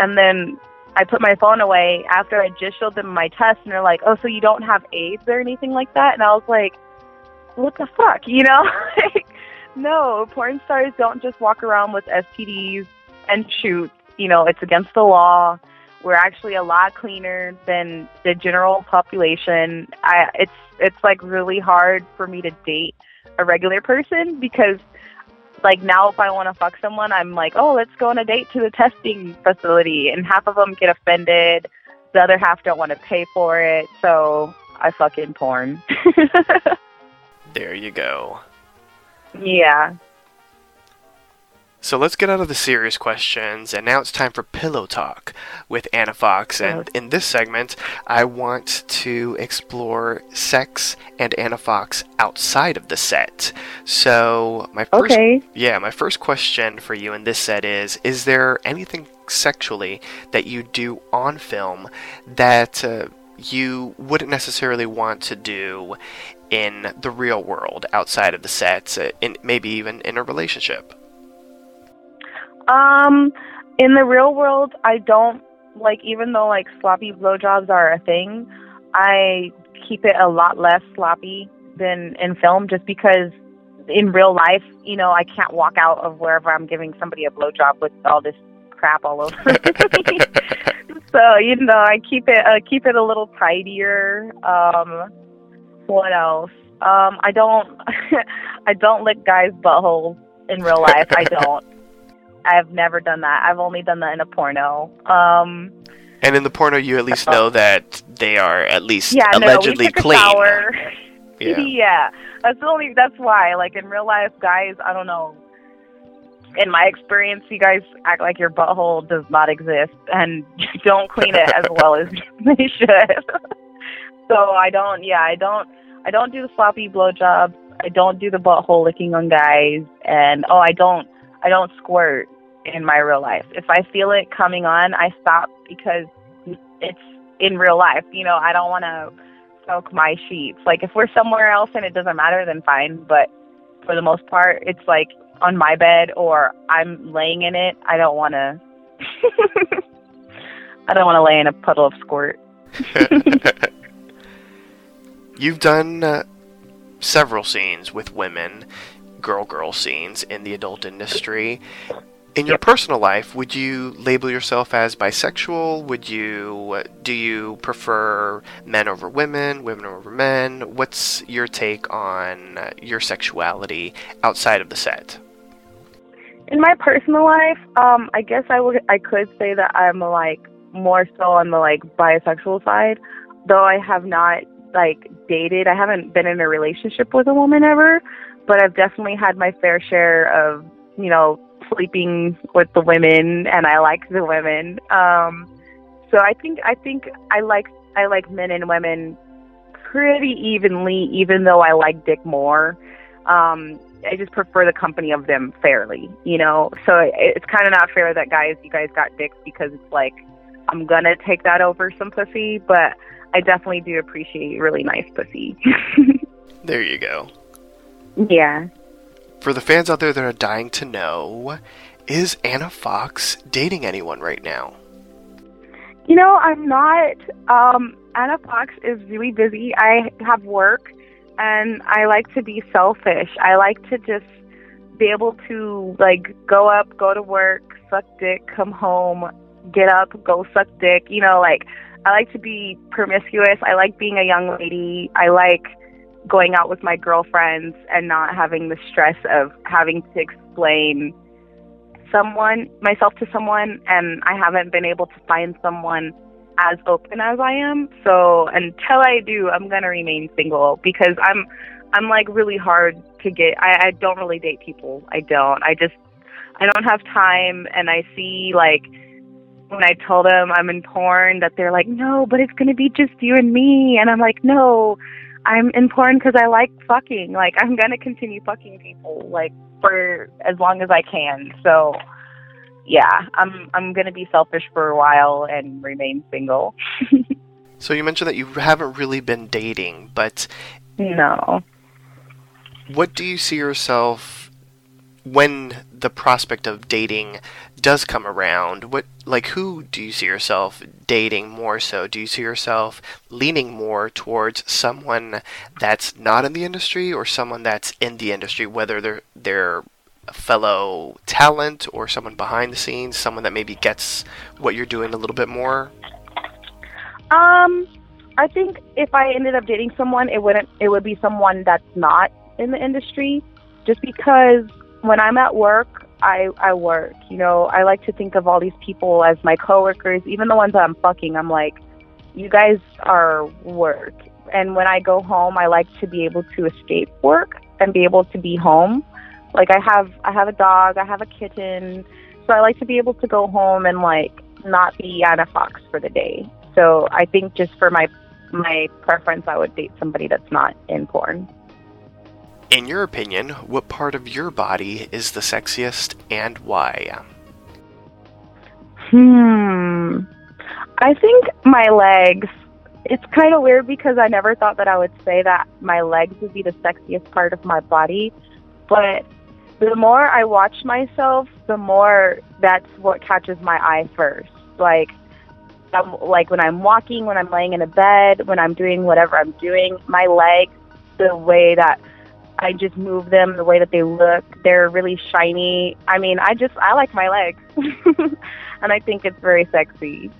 And then I put my phone away after I just showed them my test, and they're like, "Oh, so you don't have AIDS or anything like that?" And I was like, "What the fuck?" You know? like, no, porn stars don't just walk around with STDs and shoot. You know, it's against the law. We're actually a lot cleaner than the general population. I, it's it's like really hard for me to date a regular person because like now if I want to fuck someone, I'm like, oh, let's go on a date to the testing facility, and half of them get offended, the other half don't want to pay for it, so I fucking porn. there you go. Yeah. So let's get out of the serious questions, and now it's time for Pillow Talk with Anna Fox. And in this segment, I want to explore sex and Anna Fox outside of the set. So my first, okay. yeah, my first question for you in this set is: Is there anything sexually that you do on film that uh, you wouldn't necessarily want to do in the real world outside of the set, uh, in maybe even in a relationship? Um, in the real world, I don't like even though like sloppy blowjobs are a thing. I keep it a lot less sloppy than in film, just because in real life, you know, I can't walk out of wherever I'm giving somebody a blowjob with all this crap all over me. so you know, I keep it uh, keep it a little tidier. Um, what else? Um, I don't I don't lick guys' buttholes in real life. I don't. I've never done that. I've only done that in a porno. Um, and in the porno, you at least know that they are at least yeah, allegedly no, clean. Yeah. yeah, that's the only. That's why. Like in real life, guys, I don't know. In my experience, you guys act like your butthole does not exist and don't clean it as well as they should. so I don't. Yeah, I don't. I don't do the sloppy blowjobs. I don't do the butthole licking on guys, and oh, I don't. I don't squirt in my real life. If I feel it coming on, I stop because it's in real life. You know, I don't want to soak my sheets. Like if we're somewhere else and it doesn't matter, then fine. But for the most part, it's like on my bed or I'm laying in it. I don't want to. I don't want to lay in a puddle of squirt. You've done uh, several scenes with women, girl girl scenes in the adult industry. In your personal life, would you label yourself as bisexual? Would you do you prefer men over women, women over men? What's your take on your sexuality outside of the set? In my personal life, um, I guess I would I could say that I'm like more so on the like bisexual side, though I have not like dated. I haven't been in a relationship with a woman ever, but I've definitely had my fair share of you know sleeping with the women, and I like the women. Um, so I think I think I like I like men and women pretty evenly, even though I like dick more. Um, I just prefer the company of them fairly, you know. So it, it's kind of not fair that guys, you guys got dicks because it's like I'm gonna take that over some pussy, but I definitely do appreciate really nice pussy. there you go. Yeah for the fans out there that are dying to know, Is Anna Fox dating anyone right now? You know, I'm not. Um, Anna Fox is really busy. I have work, and I like to be selfish. I like to just be able to like go up, go to work, suck dick, come home, get up, go suck dick. You know, like I like to be promiscuous. I like being a young lady. I like going out with my girlfriends and not having the stress of having to explain someone myself to someone and I haven't been able to find someone as open as I am. So until I do, I'm gonna remain single because I'm I'm like really hard to get I, I don't really date people. I don't. I just I don't have time and I see like when I tell them I'm in porn that they're like, No, but it's gonna be just you and me and I'm like, No, I'm in porn because I like fucking. Like I'm gonna continue fucking people like for as long as I can. So yeah, I'm I'm gonna be selfish for a while and remain single. so you mentioned that you haven't really been dating, but no. What do you see yourself when the prospect of dating does come around? What like who do you see yourself dating more so? Do you see yourself leaning more towards someone that's not in the industry or someone that's in the industry, whether they're they're fellow talent or someone behind the scenes, someone that maybe gets what you're doing a little bit more? Um, I think if I ended up dating someone, it wouldn't. It would be someone that's not in the industry, just because when I'm at work, I I work. You know, I like to think of all these people as my coworkers, even the ones that I'm fucking. I'm like, you guys are work. And when I go home, I like to be able to escape work and be able to be home like I have I have a dog, I have a kitten, so I like to be able to go home and like not be Anna Fox for the day. So I think just for my my preference, I would date somebody that's not in porn. In your opinion, what part of your body is the sexiest and why? Hmm. I think my legs. It's kind of weird because I never thought that I would say that my legs would be the sexiest part of my body, but the more I watch myself, the more that's what catches my eye first. Like, I'm, like when I'm walking, when I'm laying in a bed, when I'm doing whatever I'm doing, my legs, the way that I just move them, the way that they look, they're really shiny. I mean, I just I like my legs, and I think it's very sexy.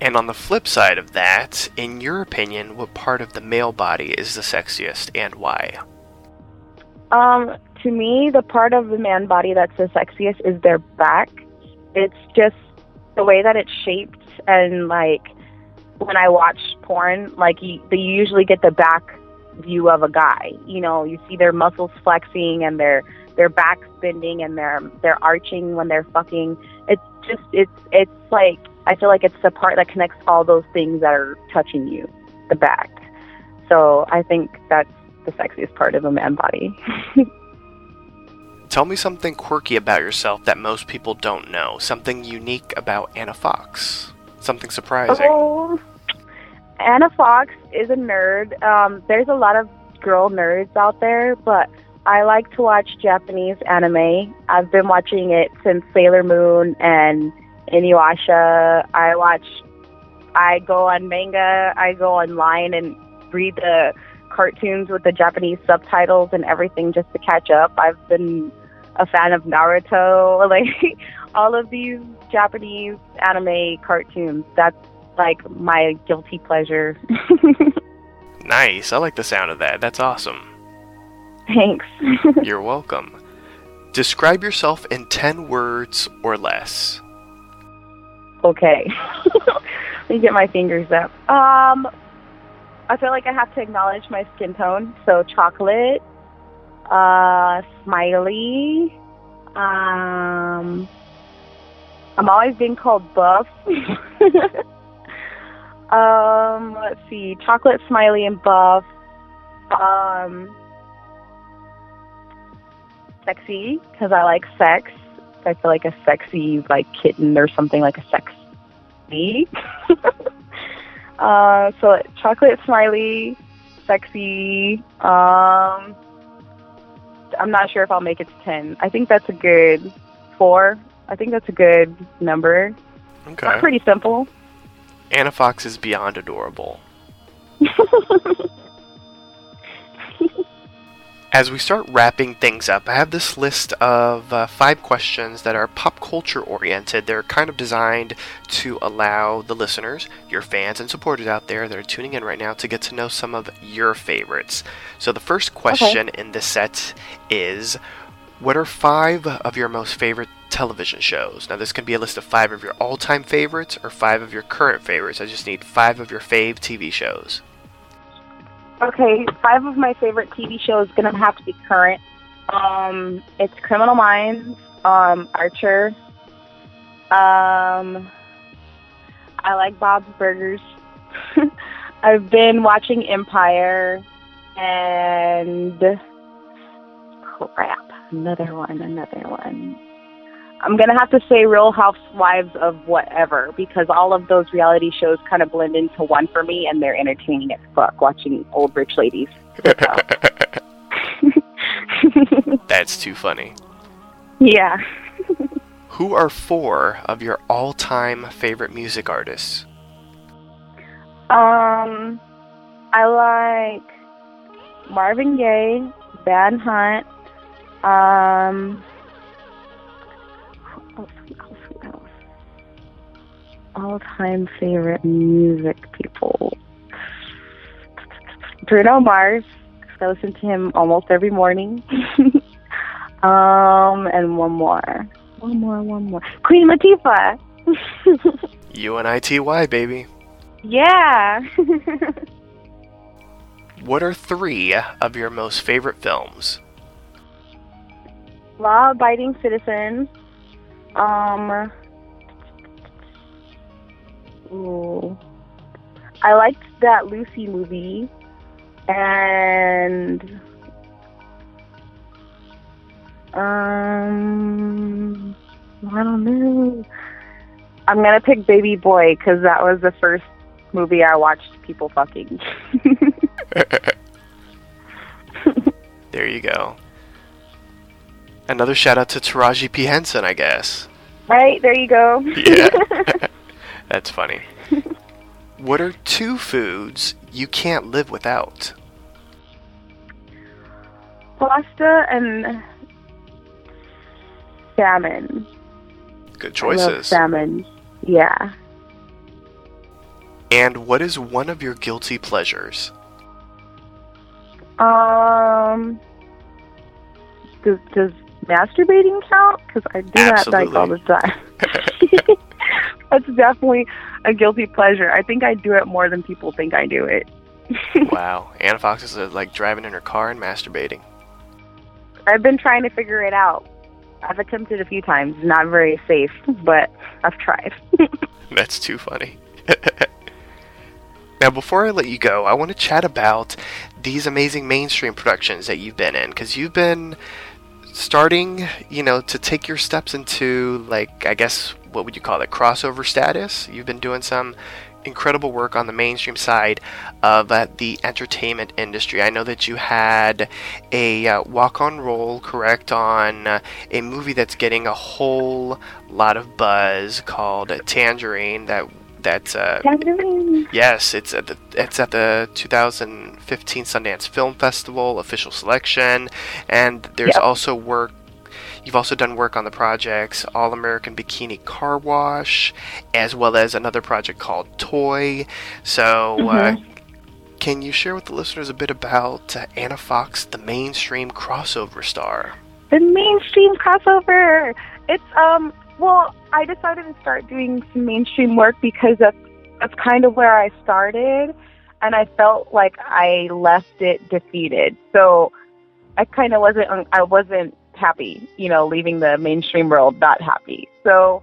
And on the flip side of that, in your opinion, what part of the male body is the sexiest and why? Um, to me, the part of the man body that's the sexiest is their back. It's just the way that it's shaped, and like when I watch porn, like you, they usually get the back view of a guy. You know, you see their muscles flexing and their their back bending and their they're arching when they're fucking. It's just it's it's like I feel like it's the part that connects all those things that are touching you, the back. So I think that's the sexiest part of a man body. Tell me something quirky about yourself that most people don't know. Something unique about Anna Fox. Something surprising. Oh, Anna Fox is a nerd. Um, there's a lot of girl nerds out there, but I like to watch Japanese anime. I've been watching it since Sailor Moon and Inuyasha. I watch. I go on manga. I go online and read the cartoons with the Japanese subtitles and everything just to catch up. I've been a fan of Naruto, like all of these Japanese anime cartoons. That's like my guilty pleasure. nice. I like the sound of that. That's awesome. Thanks. You're welcome. Describe yourself in 10 words or less. Okay. Let me get my fingers up. Um, I feel like I have to acknowledge my skin tone. So chocolate, uh, smiley. Um, I'm always being called buff. Um, let's see, chocolate, smiley, and buff. Um, sexy because I like sex. I feel like a sexy like kitten or something like a sexy. Uh, so chocolate smiley, sexy. Um, I'm not sure if I'll make it to ten. I think that's a good four. I think that's a good number. Okay. Pretty simple. Anna Fox is beyond adorable. As we start wrapping things up, I have this list of uh, five questions that are pop culture oriented. They're kind of designed to allow the listeners, your fans and supporters out there that are tuning in right now, to get to know some of your favorites. So, the first question in this set is What are five of your most favorite television shows? Now, this can be a list of five of your all time favorites or five of your current favorites. I just need five of your fave TV shows. Okay, five of my favorite TV shows gonna have to be current. Um, it's Criminal Minds, um, Archer. Um, I like Bob's Burgers. I've been watching Empire, and crap, another one, another one. I'm gonna have to say Real Housewives of whatever because all of those reality shows kind of blend into one for me, and they're entertaining as fuck watching old rich ladies. That's too funny. yeah. Who are four of your all time favorite music artists? Um, I like Marvin Gaye, Van Hunt. Um, who else, who else, who? All-time favorite music people. Bruno Mars. I listen to him almost every morning. um, and one more, one more, one more. Queen Latifah. UNITY, baby. yeah. What are three of your most favorite films? Law abiding citizens. Um. Ooh. I liked that Lucy movie. And. Um. I don't know. I'm gonna pick Baby Boy because that was the first movie I watched people fucking. There you go. Another shout out to Taraji P. Henson, I guess. right there you go. Yeah. That's funny. What are two foods you can't live without? Pasta and salmon. Good choices. salmon. Yeah. And what is one of your guilty pleasures? Um. Does does masturbating count? Because I do that like all the time. That's definitely a guilty pleasure. I think I do it more than people think I do it. wow. Anna Fox is uh, like driving in her car and masturbating. I've been trying to figure it out. I've attempted a few times. Not very safe, but I've tried. That's too funny. now, before I let you go, I want to chat about these amazing mainstream productions that you've been in, because you've been starting, you know, to take your steps into, like, I guess, what would you call it, crossover status. You've been doing some incredible work on the mainstream side of uh, the entertainment industry. I know that you had a uh, walk on role, correct, on uh, a movie that's getting a whole lot of buzz called Tangerine. That that's uh, yes, it's at the it's at the 2015 Sundance Film Festival official selection, and there's Yep. also work. You've also done work on the projects All American Bikini Car Wash, as well as another project called Toy. So, uh, can you share with the listeners a bit about uh, Anna Fox, the mainstream crossover star? the mainstream crossover. It's um well, I decided to start doing some mainstream work because that's that's kind of where I started and I felt like I left it defeated. So I kind of wasn't I wasn't happy, you know, leaving the mainstream world not happy. So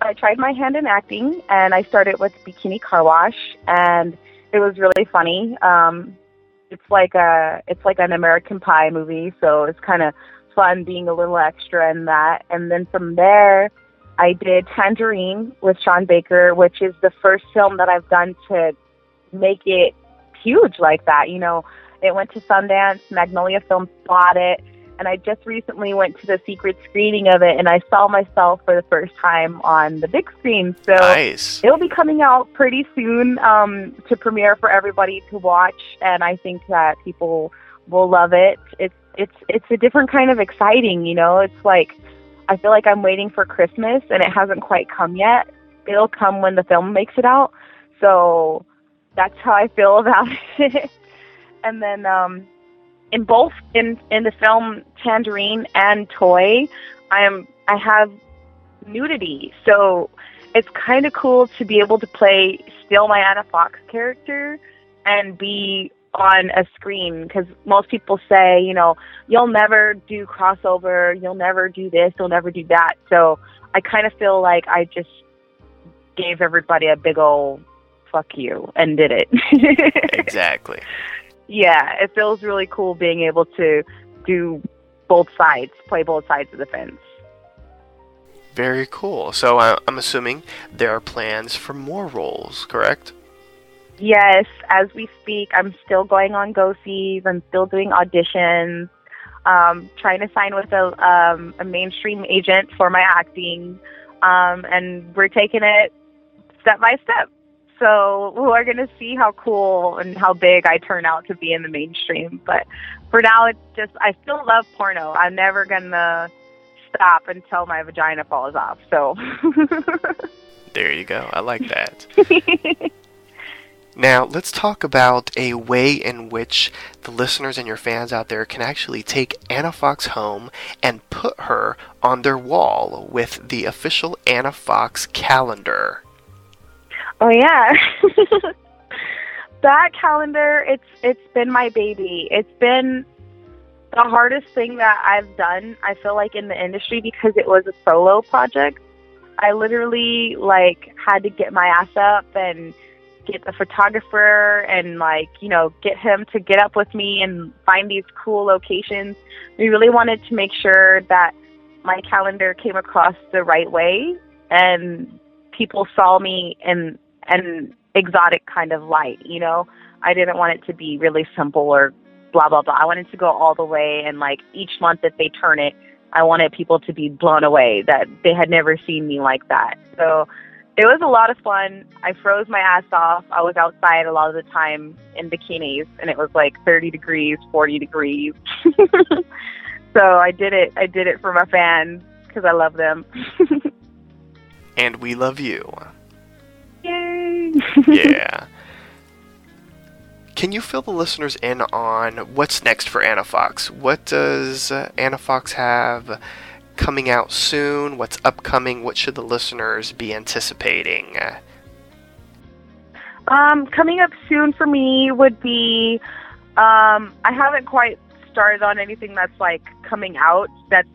I tried my hand in acting and I started with Bikini Car Wash and it was really funny. Um it's like a it's like an American Pie movie, so it's kind of fun being a little extra in that. And then from there, I did Tangerine with Sean Baker, which is the first film that I've done to make it huge like that. You know, it went to Sundance, Magnolia Films bought it, and I just recently went to the secret screening of it, and I saw myself for the first time on the big screen. So Nice. it'll be coming out pretty soon um, to premiere for everybody to watch, and I think that people will love it. It's it's it's a different kind of exciting, you know. It's like I feel like I'm waiting for Christmas, and it hasn't quite come yet. It'll come when the film makes it out. So that's how I feel about it. and then um, in both in in the film Tangerine and Toy, I am I have nudity. So it's kind of cool to be able to play still my Anna Fox character and be on a screen because most people say, you know, you'll never do crossover, you'll never do this, you'll never do that. So I kind of feel like I just gave everybody a big old fuck you and did it. Exactly. yeah, it feels really cool being able to do both sides, play both sides of the fence. Very cool. So uh, I'm assuming there are plans for more roles, correct? Yes, as we speak, I'm still going on go sees. I'm still doing auditions. Um, trying to sign with a um, a mainstream agent for my acting, um, and we're taking it step by step. So we're gonna see how cool and how big I turn out to be in the mainstream. But for now, it's just I still love porno. I'm never gonna stop until my vagina falls off. So. There you go. I like that. Now, let's talk about a way in which the listeners and your fans out there can actually take Anna Fox home and put her on their wall with the official Anna Fox calendar. Oh yeah. that calendar, it's it's been my baby. It's been the hardest thing that I've done, I feel like in the industry because it was a solo project. I literally like had to get my ass up and get the photographer and like, you know, get him to get up with me and find these cool locations. We really wanted to make sure that my calendar came across the right way and people saw me in an exotic kind of light, you know. I didn't want it to be really simple or blah blah blah. I wanted to go all the way and like each month that they turn it, I wanted people to be blown away that they had never seen me like that. So it was a lot of fun. I froze my ass off. I was outside a lot of the time in bikinis and it was like 30 degrees, 40 degrees. so I did it. I did it for my fans because I love them. And we love you. Yay! Yeah. Can you fill the listeners in on what's next for Anna Fox? What does uh, Anna Fox have coming out soon? What's upcoming? What should the listeners be anticipating? Um, coming up soon for me would be um, I haven't quite started on anything that's like coming out. That's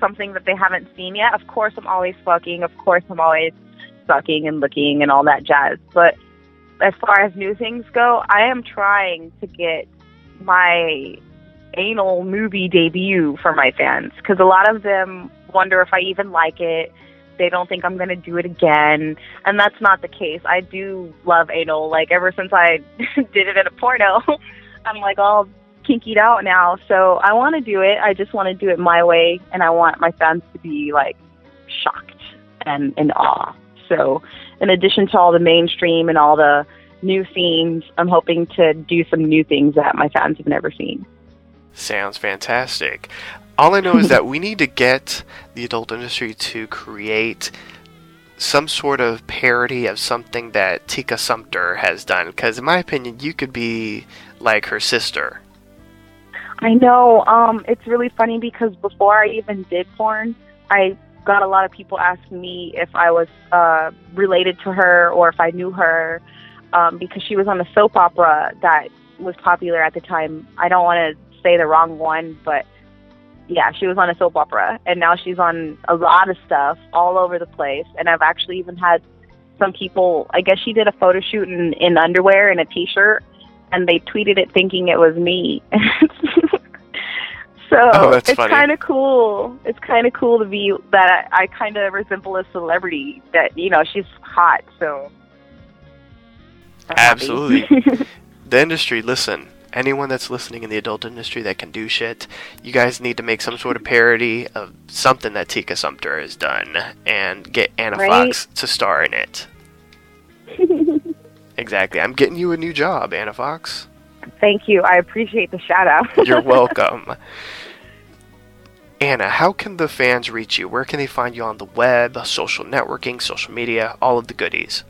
something that they haven't seen yet. Of course, I'm always fucking. Of course, I'm always sucking and looking and all that jazz. But as far as new things go, I am trying to get my anal movie debut for my fans because a lot of them wonder if I even like it. They don't think I'm going to do it again. And that's not the case. I do love anal. Like, ever since I did it in a porno, I'm like all kinkied out now. So I want to do it. I just want to do it my way. And I want my fans to be like shocked and in awe. So, in addition to all the mainstream and all the new scenes, I'm hoping to do some new things that my fans have never seen. Sounds fantastic. All I know is that we need to get the adult industry to create some sort of parody of something that Tika Sumpter has done. Because, in my opinion, you could be like her sister. I know. Um, it's really funny because before I even did porn, I got a lot of people asking me if I was uh, related to her or if I knew her um, because she was on a soap opera that was popular at the time. I don't want to say the wrong one, but yeah, she was on a soap opera, and now she's on a lot of stuff all over the place. And I've actually even had some people. I guess she did a photo shoot in, in underwear and a t-shirt, and they tweeted it thinking it was me. so Oh, it's kind of cool. It's kind of cool to be that I, I kind of resemble a celebrity. That you know she's hot, so I'm. Absolutely. The industry, listen, anyone that's listening in the adult industry that can do shit, you guys need to make some sort of parody of something that Tika Sumpter has done and get Anna Right. Fox to star in it. exactly. I'm getting you a new job, Anna Fox. Thank you. I appreciate the shout out. You're welcome. Anna, how can the fans reach you? Where can they find you on the web, social networking, social media, all of the goodies?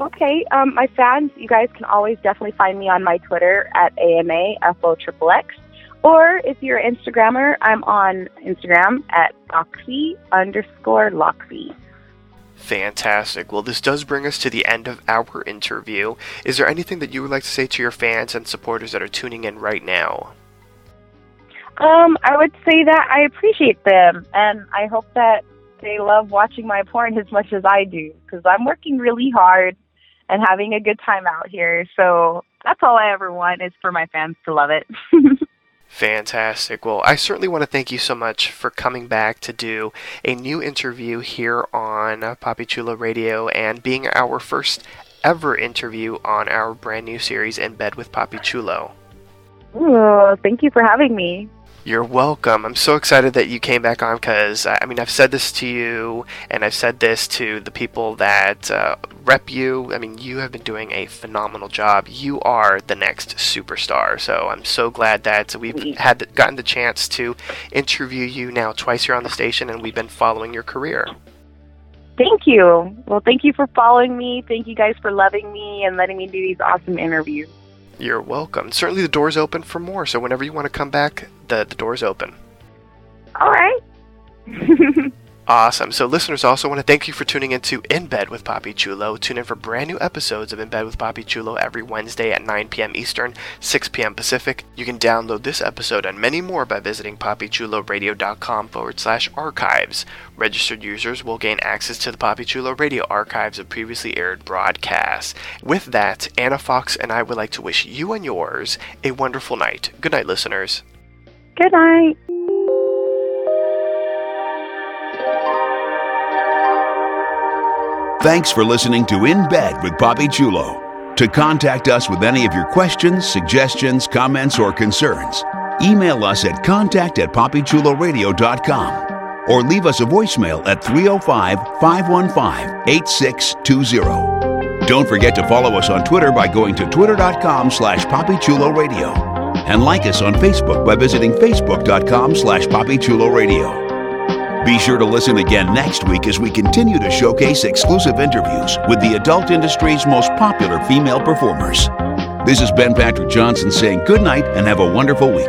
Okay, um, my fans, you guys can always definitely find me on my Twitter at AMAFOXXX. Or if you're an Instagrammer, I'm on Instagram at Loxy underscore Loxy. Fantastic. Well, this does bring us to the end of our interview. Is there anything that you would like to say to your fans and supporters that are tuning in right now? Um, I would say that I appreciate them, and I hope that they love watching my porn as much as I do, because I'm working really hard and having a good time out here. So that's all I ever want is for my fans to love it. Fantastic. Well, I certainly want to thank you so much for coming back to do a new interview here on Papi Chulo Radio and being our first ever interview on our brand new series In Bed with Papi Chulo. Ooh, thank you for having me. You're welcome. I'm so excited that you came back on because, I mean, I've said this to you and I've said this to the people that uh, rep you. I mean, you have been doing a phenomenal job. You are the next superstar. So I'm so glad that we've had gotten the chance to interview you now twice here on the station and we've been following your career. Thank you. Well, thank you for following me. Thank you guys for loving me and letting me do these awesome interviews. You're welcome. Certainly the door's open for more. So whenever you want to come back, the, the door's open. All right. Awesome. So, listeners, also want to thank you for tuning into In Bed with Papi Chulo. Tune in for brand new episodes of In Bed with Papi Chulo every Wednesday at 9 p.m. Eastern, 6 p.m. Pacific. You can download this episode and many more by visiting papichuloradio.com forward slash archives. Registered users will gain access to the Papi Chulo Radio archives of previously aired broadcasts. With that, Anna Fox and I would like to wish you and yours a wonderful night. Good night, listeners. Good night. Thanks for listening to In Bed with Papi Chulo. To contact us with any of your questions, suggestions, comments, or concerns, email us at contact at papichuloradio.com or leave us a voicemail at 305 515 8620. Don't forget to follow us on Twitter by going to twitter.com slash papichuloradio and like us on Facebook by visiting facebook.com slash papichuloradio. Be sure to listen again next week as we continue to showcase exclusive interviews with the adult industry's most popular female performers. This is Ben Patrick Johnson saying good night and have a wonderful week.